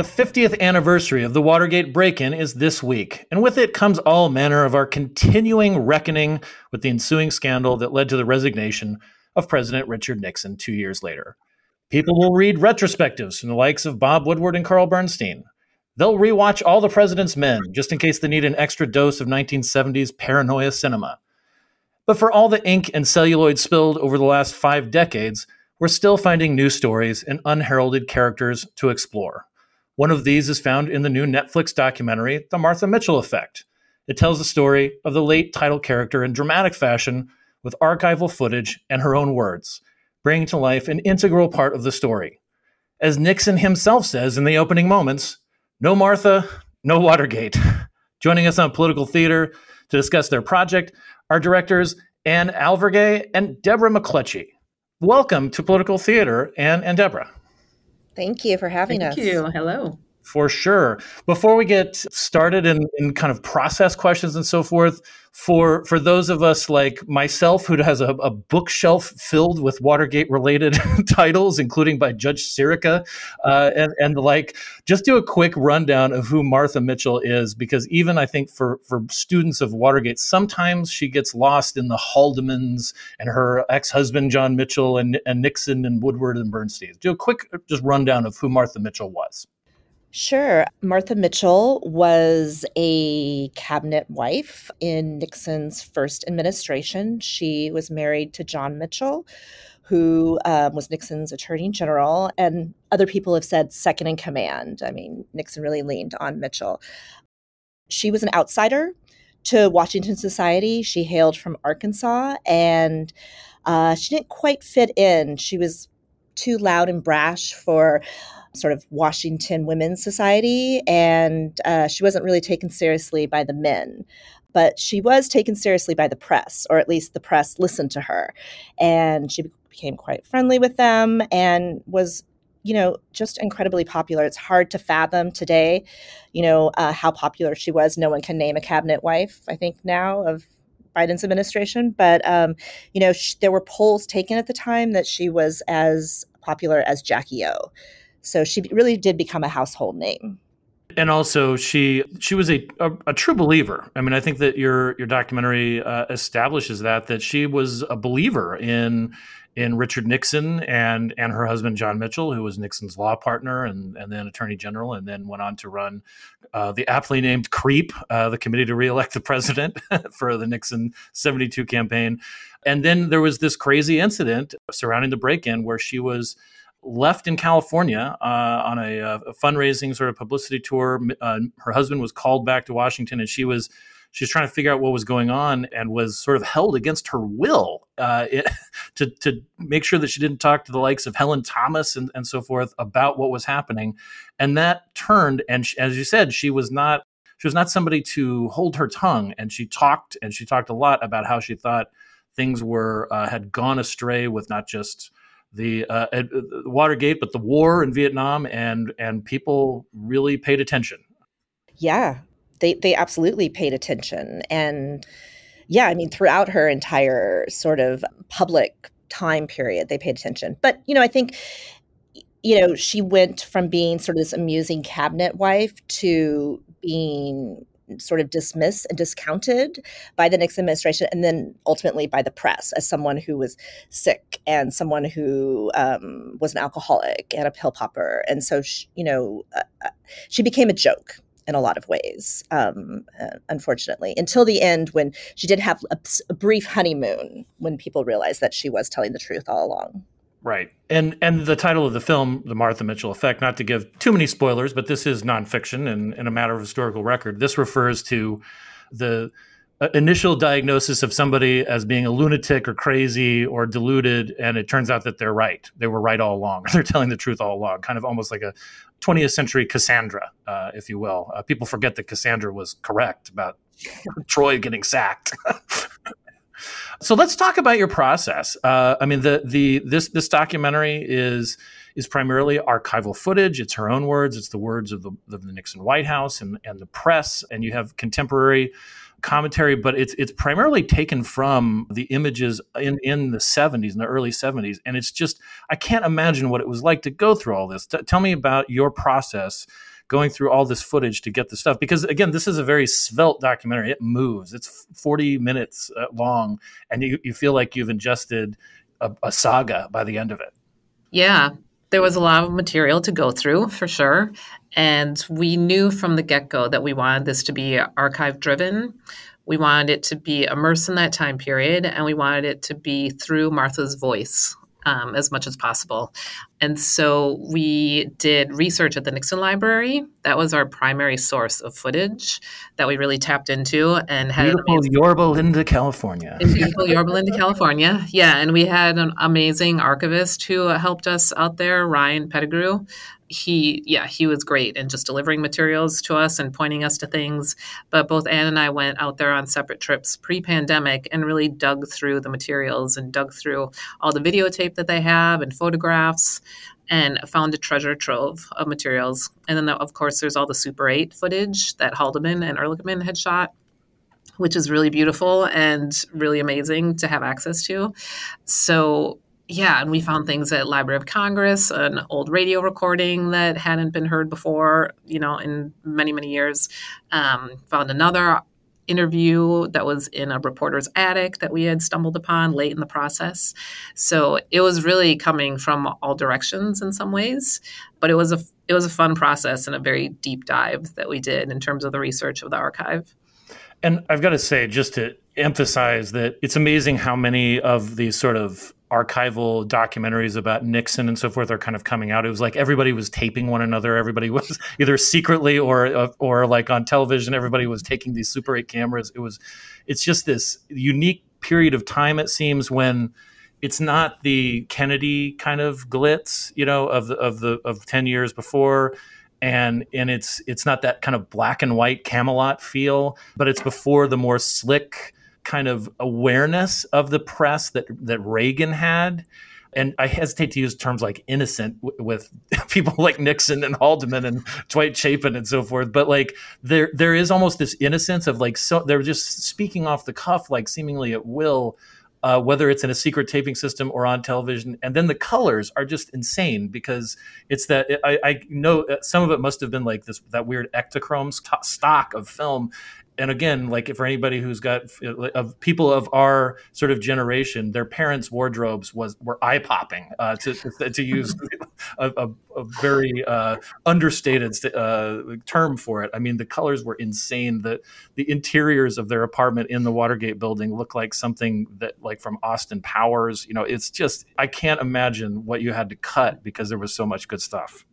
The 50th anniversary of the Watergate break in is this week, and with it comes all manner of our continuing reckoning with the ensuing scandal that led to the resignation of President Richard Nixon two years later. People will read retrospectives from the likes of Bob Woodward and Carl Bernstein. They'll rewatch All the President's Men just in case they need an extra dose of 1970s paranoia cinema. But for all the ink and celluloid spilled over the last five decades, we're still finding new stories and unheralded characters to explore. One of these is found in the new Netflix documentary, The Martha Mitchell Effect. It tells the story of the late title character in dramatic fashion with archival footage and her own words, bringing to life an integral part of the story. As Nixon himself says in the opening moments, no Martha, no Watergate. Joining us on Political Theater to discuss their project are directors Anne Alvergue and Debra McClutchy. Welcome to Political Theater, Anne and Debra. Thank you for having Thank us. Thank you. Hello. For sure. Before we get started in, in kind of process questions and so forth, for for those of us like myself who has a, a bookshelf filled with Watergate related titles, including by Judge Sirica uh, and and like, just do a quick rundown of who Martha Mitchell is, because even I think for for students of Watergate, sometimes she gets lost in the Haldemans and her ex husband John Mitchell and and Nixon and Woodward and Bernstein. Do a quick just rundown of who Martha Mitchell was. Sure. Martha Mitchell was a cabinet wife in Nixon's first administration. She was married to John Mitchell, who um, was Nixon's attorney general, and other people have said second in command. I mean, Nixon really leaned on Mitchell. She was an outsider to Washington society. She hailed from Arkansas, and uh, she didn't quite fit in. She was too loud and brash for sort of Washington Women's Society, and uh, she wasn't really taken seriously by the men. But she was taken seriously by the press, or at least the press listened to her. And she became quite friendly with them and was, you know, just incredibly popular. It's hard to fathom today, you know, uh, how popular she was. No one can name a cabinet wife, I think, now of Biden's administration. But, um, you know, sh- there were polls taken at the time that she was as popular as Jackie O. So she really did become a household name. And also, she she was a, a, a true believer. I mean, I think that your your documentary uh, establishes that that she was a believer in in Richard Nixon and and her husband John Mitchell, who was Nixon's law partner and and then Attorney General, and then went on to run uh, the aptly named CREEP, uh, the Committee to Reelect the President for the Nixon '72 campaign. And then there was this crazy incident surrounding the break-in where she was left in California uh, on a, a, fundraising sort of publicity tour. Uh, her husband was called back to Washington, and she was she was trying to figure out what was going on, and was sort of held against her will uh, it, to to make sure that she didn't talk to the likes of Helen Thomas and, and so forth about what was happening. And that turned, and she, as you said, she was not she was not somebody to hold her tongue, and she talked and she talked a lot about how she thought things were uh, had gone astray with not just the uh, Watergate, but the war in Vietnam, and and people really paid attention. Yeah, they they absolutely paid attention, and yeah, I mean throughout her entire sort of public time period, they paid attention. But you know, I think you know she went from being sort of this amusing cabinet wife to being sort of dismissed and discounted by the Nixon administration, and then ultimately by the press as someone who was sick and someone who um, was an alcoholic and a pill popper. And so, she, you know, uh, she became a joke in a lot of ways, um, uh, unfortunately, until the end when she did have a, a brief honeymoon when people realized that she was telling the truth all along. Right. And and the title of the film, The Martha Mitchell Effect, not to give too many spoilers, but this is nonfiction and, and a matter of historical record. This refers to the uh, initial diagnosis of somebody as being a lunatic or crazy or deluded, and it turns out that they're right. They were right all along. They're telling the truth all along, kind of almost like a 20th century Cassandra, uh, if you will. Uh, people forget that Cassandra was correct about Troy getting sacked. so let's talk about your process. Uh, I mean, the the this this documentary is is primarily archival footage. It's her own words. It's the words of the, of the Nixon White House and, and the press. And you have contemporary commentary, but it's it's primarily taken from the images in in the 70s, in the early 70s, and it's just I can't imagine what it was like to go through all this. T- tell me about your process going through all this footage to get the stuff. Because again this is a very svelte documentary. It moves. It's 40 minutes uh, long and you, you feel like you've ingested a, a saga by the end of it. Yeah. There was a lot of material to go through for sure. And we knew from the get go that we wanted this to be archive driven. We wanted it to be immersed in that time period, and we wanted it to be through Martha's voice um, as much as possible. And so we did research at the Nixon Library. That was our primary source of footage that we really tapped into and had beautiful Yorba Linda, California. In beautiful Yorba Linda, California. Yeah, and we had an amazing archivist who helped us out there, Ryan Pettigrew he yeah he was great in just delivering materials to us and pointing us to things. But both anne and i went out there on separate trips pre-pandemic and really dug through the materials and dug through all the videotape that they have and photographs and found a treasure trove of materials. And then of course there's all the super 8 footage that haldeman and ehrlichman had shot which is really beautiful and really amazing to have access to. So yeah, and we found things at Library of Congress, an old radio recording that hadn't been heard before, you know, in many, many years. Um, found another interview that was in a reporter's attic that we had stumbled upon late in the process. So it was really coming from all directions in some ways, but it was a it was a fun process and a very deep dive that we did in terms of the research of the archive. And I've got to say, just to emphasize that it's amazing how many of these sort of archival documentaries about Nixon and so forth are kind of coming out. It was like everybody was taping one another. Everybody was either secretly or uh, or like on television. Everybody was taking these Super 8 cameras. It was, it's just this unique period of time. It seems when it's not the Kennedy kind of glitz, you know, of the of the of ten years before. And and it's it's not that kind of black and white Camelot feel, but it's before the more slick, kind of awareness of the press that that Reagan had. And I hesitate to use terms like innocent with people like Nixon and Haldeman and Dwight Chapin and so forth. But like there, there is almost this innocence of like so they're just speaking off the cuff, like seemingly at will, uh, whether it's in a secret taping system or on television. And then the colors are just insane because it's that I, I know some of it must have been like this that weird Ektachrome st- stock of film, and again, like for anybody who's got of people of our sort of generation, their parents' wardrobes was were eye popping uh, to, to, to use a, a, a very uh, understated uh, term for it. I mean, the colors were insane. The the interiors of their apartment in the Watergate building look like something that like from Austin Powers. You know, it's just I can't imagine what you had to cut because there was so much good stuff.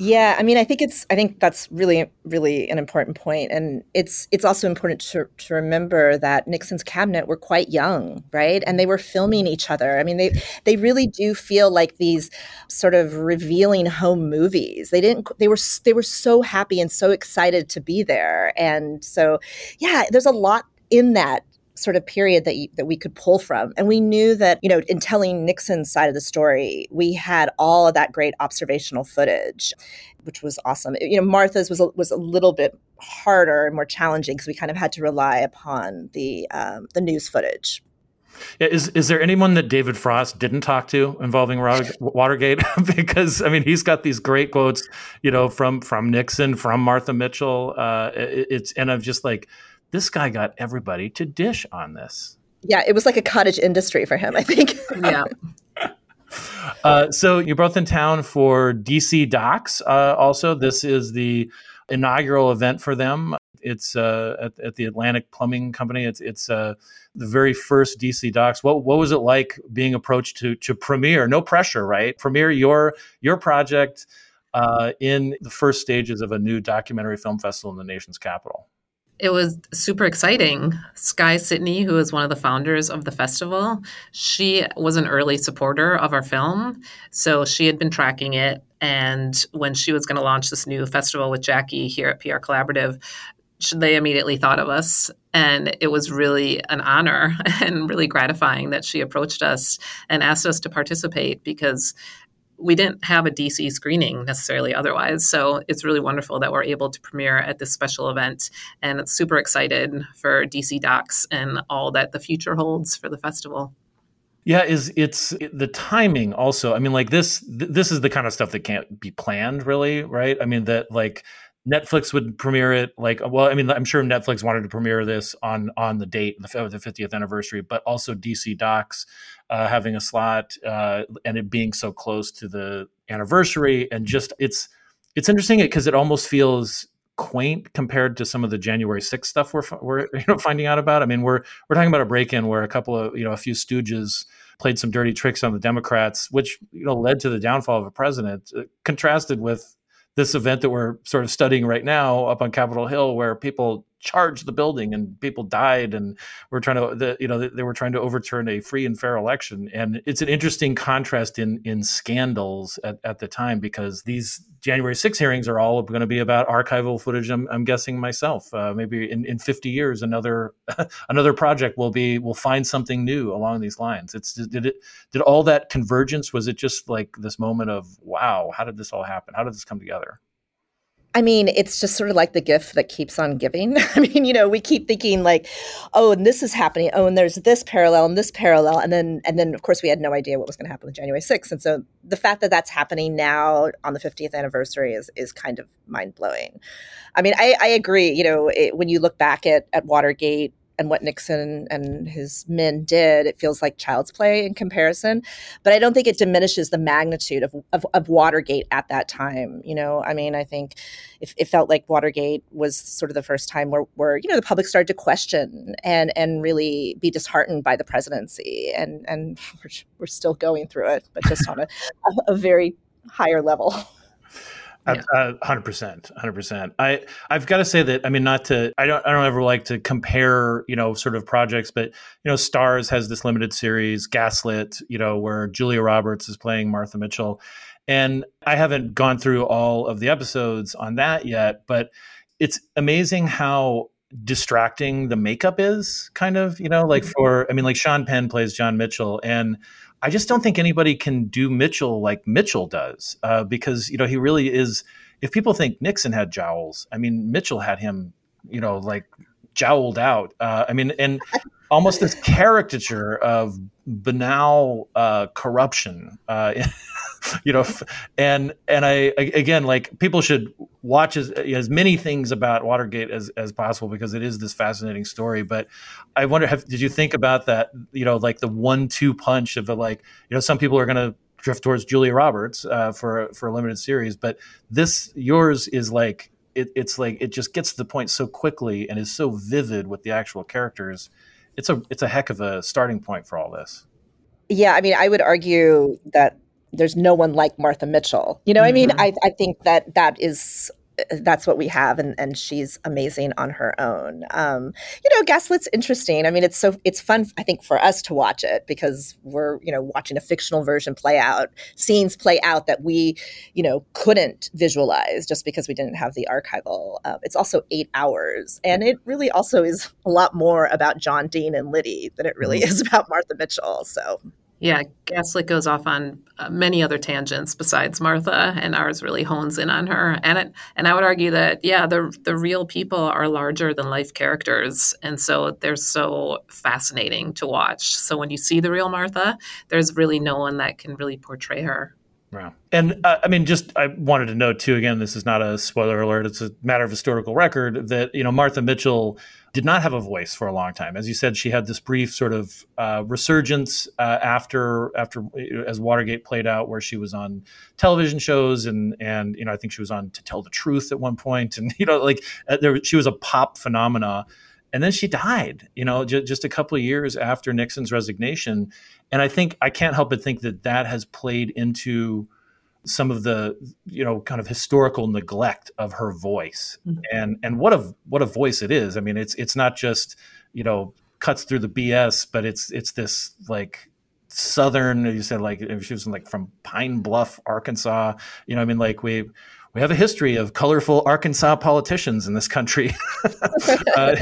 Yeah, I mean, I think it's I think that's really really an important point, and it's it's also important to to remember that Nixon's cabinet were quite young, right? And they were filming each other. I mean, they they really do feel like these sort of revealing home movies. They didn't they were they were so happy and so excited to be there, and so yeah, there's a lot in that sort of period that you, that we could pull from. And we knew that, you know, in telling Nixon's side of the story, we had all of that great observational footage, which was awesome. You know, Martha's was a, was a little bit harder and more challenging because we kind of had to rely upon the um, the news footage. Yeah, is is there anyone that David Frost didn't talk to involving Watergate? because I mean, he's got these great quotes, you know, from from Nixon, from Martha Mitchell. Uh, it, it's and I'm just like, this guy got everybody to dish on this. Yeah, it was like a cottage industry for him, I think. yeah. Uh, so you're both in town for DC Docs. Uh, also, this is the inaugural event for them. It's uh, at, at, the Atlantic Plumbing Company. It's it's uh, the very first DC Docs. What what was it like being approached to to premiere? No pressure, right? Premiere your your project uh, in the first stages of a new documentary film festival in the nation's capital. It was super exciting. Sky Sitney, who is one of the founders of the festival, she was an early supporter of our film. So she had been tracking it. And when she was going to launch this new festival with Jackie here at PR Collaborative, they immediately thought of us. And it was really an honor and really gratifying that she approached us and asked us to participate because we didn't have a DC screening necessarily otherwise. So it's really wonderful that we're able to premiere at this special event. And it's super excited for DC Docs and all that the future holds for the festival. Yeah, is it's the timing also. I mean, like this this is the kind of stuff that can't be planned really, right? I mean that like Netflix would premiere it like well, I mean, I'm sure Netflix wanted to premiere this on on the date the, the 50th anniversary, but also DC Docs uh, having a slot uh, and it being so close to the anniversary, and just it's it's interesting because it almost feels quaint compared to some of the January 6th stuff we're we're you know finding out about. I mean, we're we're talking about a break-in where a couple of you know a few stooges played some dirty tricks on the Democrats, which you know led to the downfall of a president. Uh, contrasted with this event that we're sort of studying right now up on Capitol Hill, where people charged the building and people died, and we're trying to, the, you know, they, they were trying to overturn a free and fair election. And it's an interesting contrast in in scandals at, at the time because these January 6 hearings are all going to be about archival footage. I'm, I'm guessing myself. Uh, maybe in, in 50 years, another another project will be will find something new along these lines. It's did it did all that convergence? Was it just like this moment of wow? How did this all happen? How did this come together? I mean, it's just sort of like the gift that keeps on giving. I mean, you know, we keep thinking like, oh, and this is happening. Oh, and there's this parallel and this parallel, and then and then of course we had no idea what was going to happen with January 6th. And so the fact that that's happening now on the 50th anniversary is is kind of mind blowing. I mean, I, I agree. You know, it, when you look back at at Watergate and what Nixon and his men did, it feels like child's play in comparison. But I don't think it diminishes the magnitude of, of, of Watergate at that time. You know, I mean, I think it, it, felt like Watergate was sort of the first time where, where you know the public started to question and and really be disheartened by the presidency, and and we're, we're still going through it, but just on a, a, a very higher level. Hundred percent, hundred percent. I I've got to say that I mean not to I don't I don't ever like to compare you know sort of projects, but you know Starz has this limited series Gaslit, you know where Julia Roberts is playing Martha Mitchell, and I haven't gone through all of the episodes on that yet, but it's amazing how distracting the makeup is kind of you know like mm-hmm. for I mean like Sean Penn plays John Mitchell and I just don't think anybody can do Mitchell like Mitchell does uh, because you know he really is. If people think Nixon had jowls, I mean Mitchell had him, you know, like jowled out. Uh, I mean, and almost this caricature of banal uh, corruption. You know, and and I again like people should watch as, as many things about Watergate as as possible because it is this fascinating story. But I wonder, have, did you think about that? You know, like the one-two punch of the like, you know, some people are going to drift towards Julia Roberts uh, for for a limited series, but this yours is like it, it's like it just gets to the point so quickly and is so vivid with the actual characters. It's a it's a heck of a starting point for all this. Yeah, I mean, I would argue that there's no one like Martha Mitchell. You know, mm-hmm. I mean, mm-hmm. I, I think that that is that's what we have and, and she's amazing on her own um, you know gaslit's interesting i mean it's so it's fun i think for us to watch it because we're you know watching a fictional version play out scenes play out that we you know couldn't visualize just because we didn't have the archival uh, it's also eight hours and it really also is a lot more about john dean and liddy than it really mm-hmm. is about martha mitchell so yeah, Gaslit goes off on uh, many other tangents besides Martha, and ours really hones in on her. And it, and I would argue that yeah, the the real people are larger than life characters, and so they're so fascinating to watch. So when you see the real Martha, there's really no one that can really portray her. Wow. And uh, I mean, just I wanted to note too. Again, this is not a spoiler alert; it's a matter of historical record that you know Martha Mitchell did not have a voice for a long time. As you said, she had this brief sort of uh, resurgence uh, after after as Watergate played out, where she was on television shows and and you know I think she was on To Tell the Truth at one point, and you know like uh, there, she was a pop phenomena. And then she died, you know, j- just a couple of years after Nixon's resignation. And I think I can't help but think that that has played into some of the you know kind of historical neglect of her voice Mhm. and and what a what a voice it is i mean it's it's not just you know cuts through the bs but it's it's this like southern you said like if she was like from pine bluff arkansas you know i mean like we we have a history of colorful arkansas politicians in this country uh,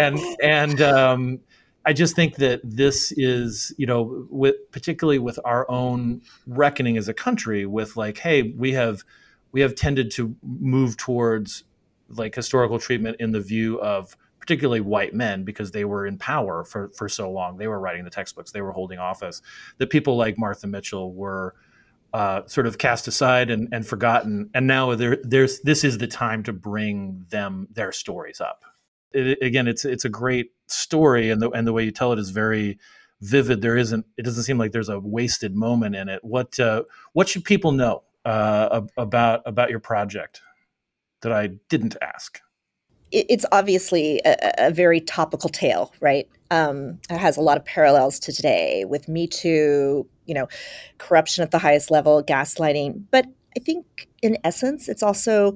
and and um I just think that this is, you know, with particularly with our own reckoning as a country, with like, hey, we have we have tended to move towards like historical treatment in the view of particularly white men because they were in power for for so long. They were writing the textbooks, they were holding office. That people like Martha Mitchell were uh, sort of cast aside and, and forgotten, and now there, there's this is the time to bring them their stories up it, again, it's it's a great story, and the and the way you tell it is very vivid. There isn't. It doesn't seem like there's a wasted moment in it. What uh, what should people know uh, about about your project that I didn't ask? It's obviously a, a very topical tale, right? Um, has a lot of parallels to today with Me Too, you know, corruption at the highest level, gaslighting. But I think, in essence, it's also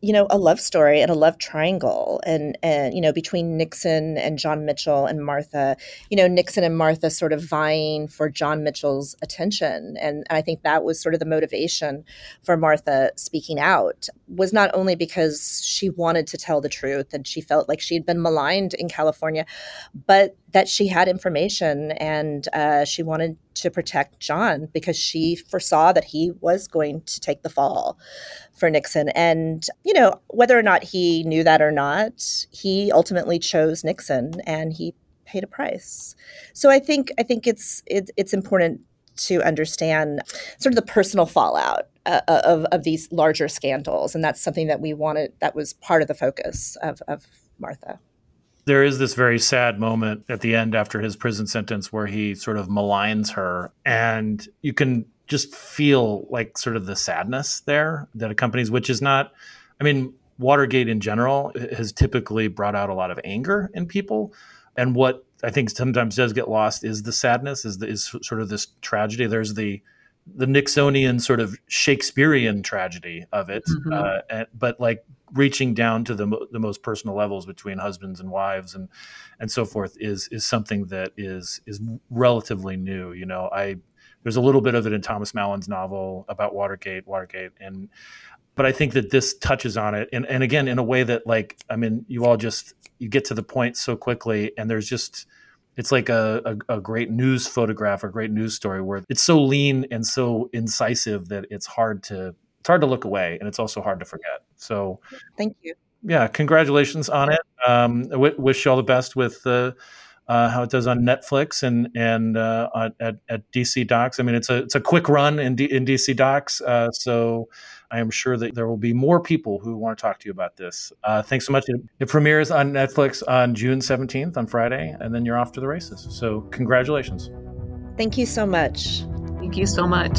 you know a love story and a love triangle and and you know between Nixon and John Mitchell and Martha you know Nixon and Martha sort of vying for John Mitchell's attention. And I think that was sort of the motivation for Martha speaking out was not only because she wanted to tell the truth and she felt like she had been maligned in California but that she had information and uh, she wanted to protect John because she foresaw that he was going to take the fall for Nixon. And, you know, whether or not he knew that or not, he ultimately chose Nixon and he paid a price. So I think I think it's it, it's important to understand sort of the personal fallout uh, of, of these larger scandals. And that's something that we wanted, that was part of the focus of, of Martha there is this very sad moment at the end after his prison sentence where he sort of maligns her and you can just feel like sort of the sadness there that accompanies which is not i mean watergate in general has typically brought out a lot of anger in people and what i think sometimes does get lost is the sadness is, the, is sort of this tragedy there's the the Nixonian sort of Shakespearean tragedy of it, mm-hmm. uh, and, but like reaching down to the the most personal levels between husbands and wives and and so forth is is something that is is relatively new. You know, I there's a little bit of it in Thomas Mallon's novel about Watergate, Watergate, and but I think that this touches on it, and and again in a way that like I mean, you all just you get to the point so quickly, and there's just it's like a, a, a, great news photograph or great news story where it's so lean and so incisive that it's hard to it's hard to look away and it's also hard to forget so thank you yeah congratulations on it um, w- wish you all the best with the uh, how it does on Netflix and and uh, at, at DC Docs. I mean, it's a it's a quick run in D, in DC Docs, uh, so I am sure that there will be more people who want to talk to you about this. Uh, thanks so much. It, it premieres on Netflix on June seventeenth on Friday, and then you're off to the races. So congratulations. Thank you so much. Thank you so much.